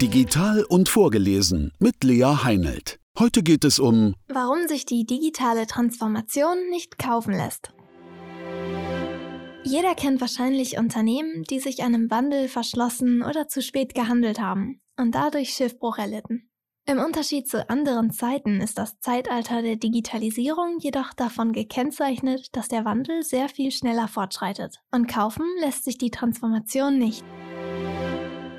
Digital und vorgelesen mit Lea Heinelt. Heute geht es um Warum sich die digitale Transformation nicht kaufen lässt. Jeder kennt wahrscheinlich Unternehmen, die sich einem Wandel verschlossen oder zu spät gehandelt haben und dadurch Schiffbruch erlitten. Im Unterschied zu anderen Zeiten ist das Zeitalter der Digitalisierung jedoch davon gekennzeichnet, dass der Wandel sehr viel schneller fortschreitet. Und kaufen lässt sich die Transformation nicht.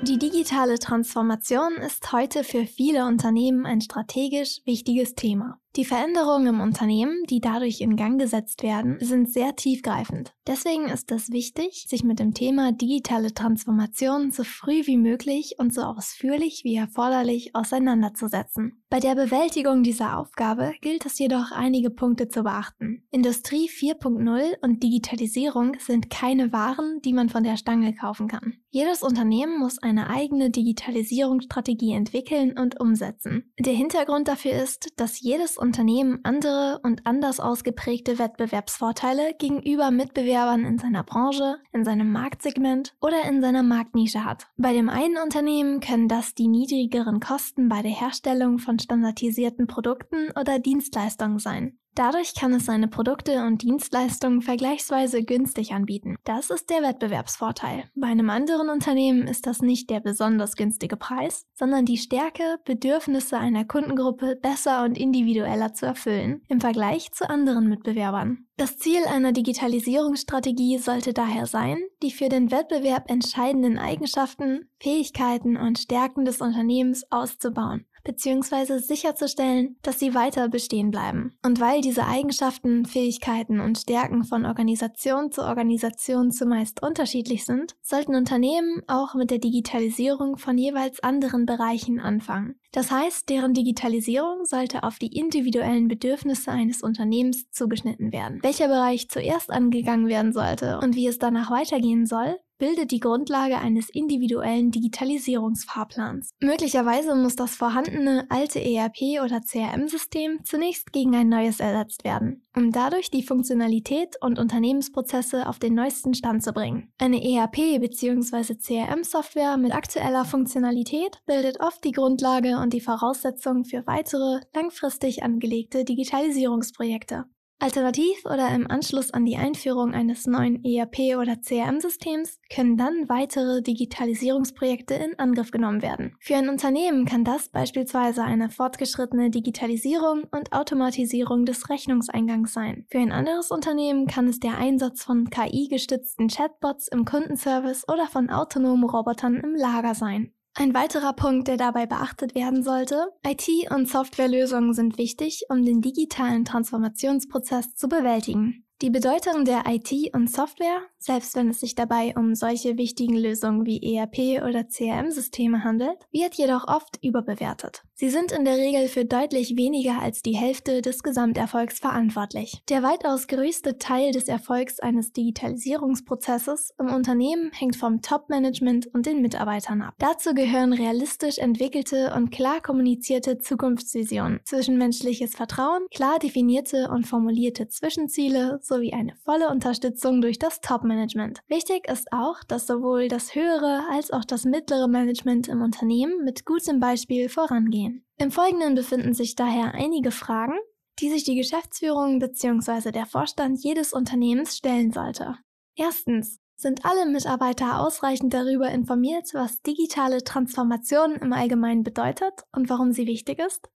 Die digitale Transformation ist heute für viele Unternehmen ein strategisch wichtiges Thema. Die Veränderungen im Unternehmen, die dadurch in Gang gesetzt werden, sind sehr tiefgreifend. Deswegen ist es wichtig, sich mit dem Thema digitale Transformation so früh wie möglich und so ausführlich wie erforderlich auseinanderzusetzen. Bei der Bewältigung dieser Aufgabe gilt es jedoch einige Punkte zu beachten. Industrie 4.0 und Digitalisierung sind keine Waren, die man von der Stange kaufen kann. Jedes Unternehmen muss eine eigene Digitalisierungsstrategie entwickeln und umsetzen. Der Hintergrund dafür ist, dass jedes Unternehmen andere und anders ausgeprägte Wettbewerbsvorteile gegenüber Mitbewerbern in seiner Branche, in seinem Marktsegment oder in seiner Marktnische hat. Bei dem einen Unternehmen können das die niedrigeren Kosten bei der Herstellung von standardisierten Produkten oder Dienstleistungen sein. Dadurch kann es seine Produkte und Dienstleistungen vergleichsweise günstig anbieten. Das ist der Wettbewerbsvorteil. Bei einem anderen Unternehmen ist das nicht der besonders günstige Preis, sondern die Stärke, Bedürfnisse einer Kundengruppe besser und individueller zu erfüllen im Vergleich zu anderen Mitbewerbern. Das Ziel einer Digitalisierungsstrategie sollte daher sein, die für den Wettbewerb entscheidenden Eigenschaften, Fähigkeiten und Stärken des Unternehmens auszubauen bzw. sicherzustellen, dass sie weiter bestehen bleiben. Und weil diese Eigenschaften, Fähigkeiten und Stärken von Organisation zu Organisation zumeist unterschiedlich sind, sollten Unternehmen auch mit der Digitalisierung von jeweils anderen Bereichen anfangen. Das heißt, deren Digitalisierung sollte auf die individuellen Bedürfnisse eines Unternehmens zugeschnitten werden. Welcher Bereich zuerst angegangen werden sollte und wie es danach weitergehen soll, bildet die Grundlage eines individuellen Digitalisierungsfahrplans. Möglicherweise muss das vorhandene alte ERP- oder CRM-System zunächst gegen ein neues ersetzt werden, um dadurch die Funktionalität und Unternehmensprozesse auf den neuesten Stand zu bringen. Eine ERP- bzw. CRM-Software mit aktueller Funktionalität bildet oft die Grundlage und die Voraussetzung für weitere, langfristig angelegte Digitalisierungsprojekte. Alternativ oder im Anschluss an die Einführung eines neuen ERP- oder CRM-Systems können dann weitere Digitalisierungsprojekte in Angriff genommen werden. Für ein Unternehmen kann das beispielsweise eine fortgeschrittene Digitalisierung und Automatisierung des Rechnungseingangs sein. Für ein anderes Unternehmen kann es der Einsatz von KI-gestützten Chatbots im Kundenservice oder von autonomen Robotern im Lager sein. Ein weiterer Punkt, der dabei beachtet werden sollte, IT- und Softwarelösungen sind wichtig, um den digitalen Transformationsprozess zu bewältigen. Die Bedeutung der IT und Software, selbst wenn es sich dabei um solche wichtigen Lösungen wie ERP oder CRM-Systeme handelt, wird jedoch oft überbewertet. Sie sind in der Regel für deutlich weniger als die Hälfte des Gesamterfolgs verantwortlich. Der weitaus größte Teil des Erfolgs eines Digitalisierungsprozesses im Unternehmen hängt vom Top-Management und den Mitarbeitern ab. Dazu gehören realistisch entwickelte und klar kommunizierte Zukunftsvisionen, zwischenmenschliches Vertrauen, klar definierte und formulierte Zwischenziele sowie eine volle Unterstützung durch das Top-Management. Wichtig ist auch, dass sowohl das höhere als auch das mittlere Management im Unternehmen mit gutem Beispiel vorangehen. Im Folgenden befinden sich daher einige Fragen, die sich die Geschäftsführung bzw. der Vorstand jedes Unternehmens stellen sollte. Erstens, sind alle Mitarbeiter ausreichend darüber informiert, was digitale Transformation im Allgemeinen bedeutet und warum sie wichtig ist?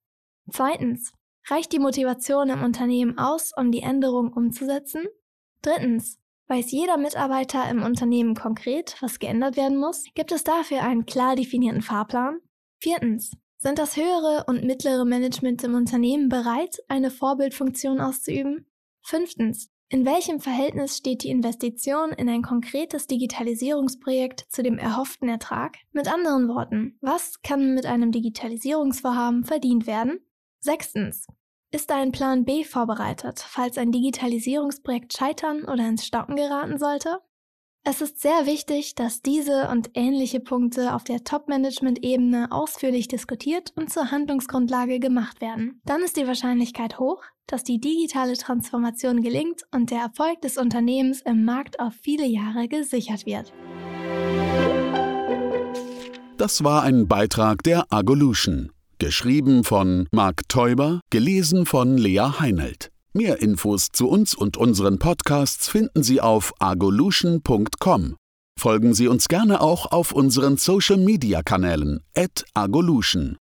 Zweitens, Reicht die Motivation im Unternehmen aus, um die Änderung umzusetzen? Drittens. Weiß jeder Mitarbeiter im Unternehmen konkret, was geändert werden muss? Gibt es dafür einen klar definierten Fahrplan? Viertens. Sind das höhere und mittlere Management im Unternehmen bereit, eine Vorbildfunktion auszuüben? Fünftens. In welchem Verhältnis steht die Investition in ein konkretes Digitalisierungsprojekt zu dem erhofften Ertrag? Mit anderen Worten, was kann mit einem Digitalisierungsvorhaben verdient werden? Sechstens. Ist ein Plan B vorbereitet, falls ein Digitalisierungsprojekt scheitern oder ins Stocken geraten sollte? Es ist sehr wichtig, dass diese und ähnliche Punkte auf der Top-Management-Ebene ausführlich diskutiert und zur Handlungsgrundlage gemacht werden. Dann ist die Wahrscheinlichkeit hoch, dass die digitale Transformation gelingt und der Erfolg des Unternehmens im Markt auf viele Jahre gesichert wird. Das war ein Beitrag der Agolution. Geschrieben von Marc Teuber, gelesen von Lea Heinelt. Mehr Infos zu uns und unseren Podcasts finden Sie auf agolution.com. Folgen Sie uns gerne auch auf unseren Social Media Kanälen, agolution.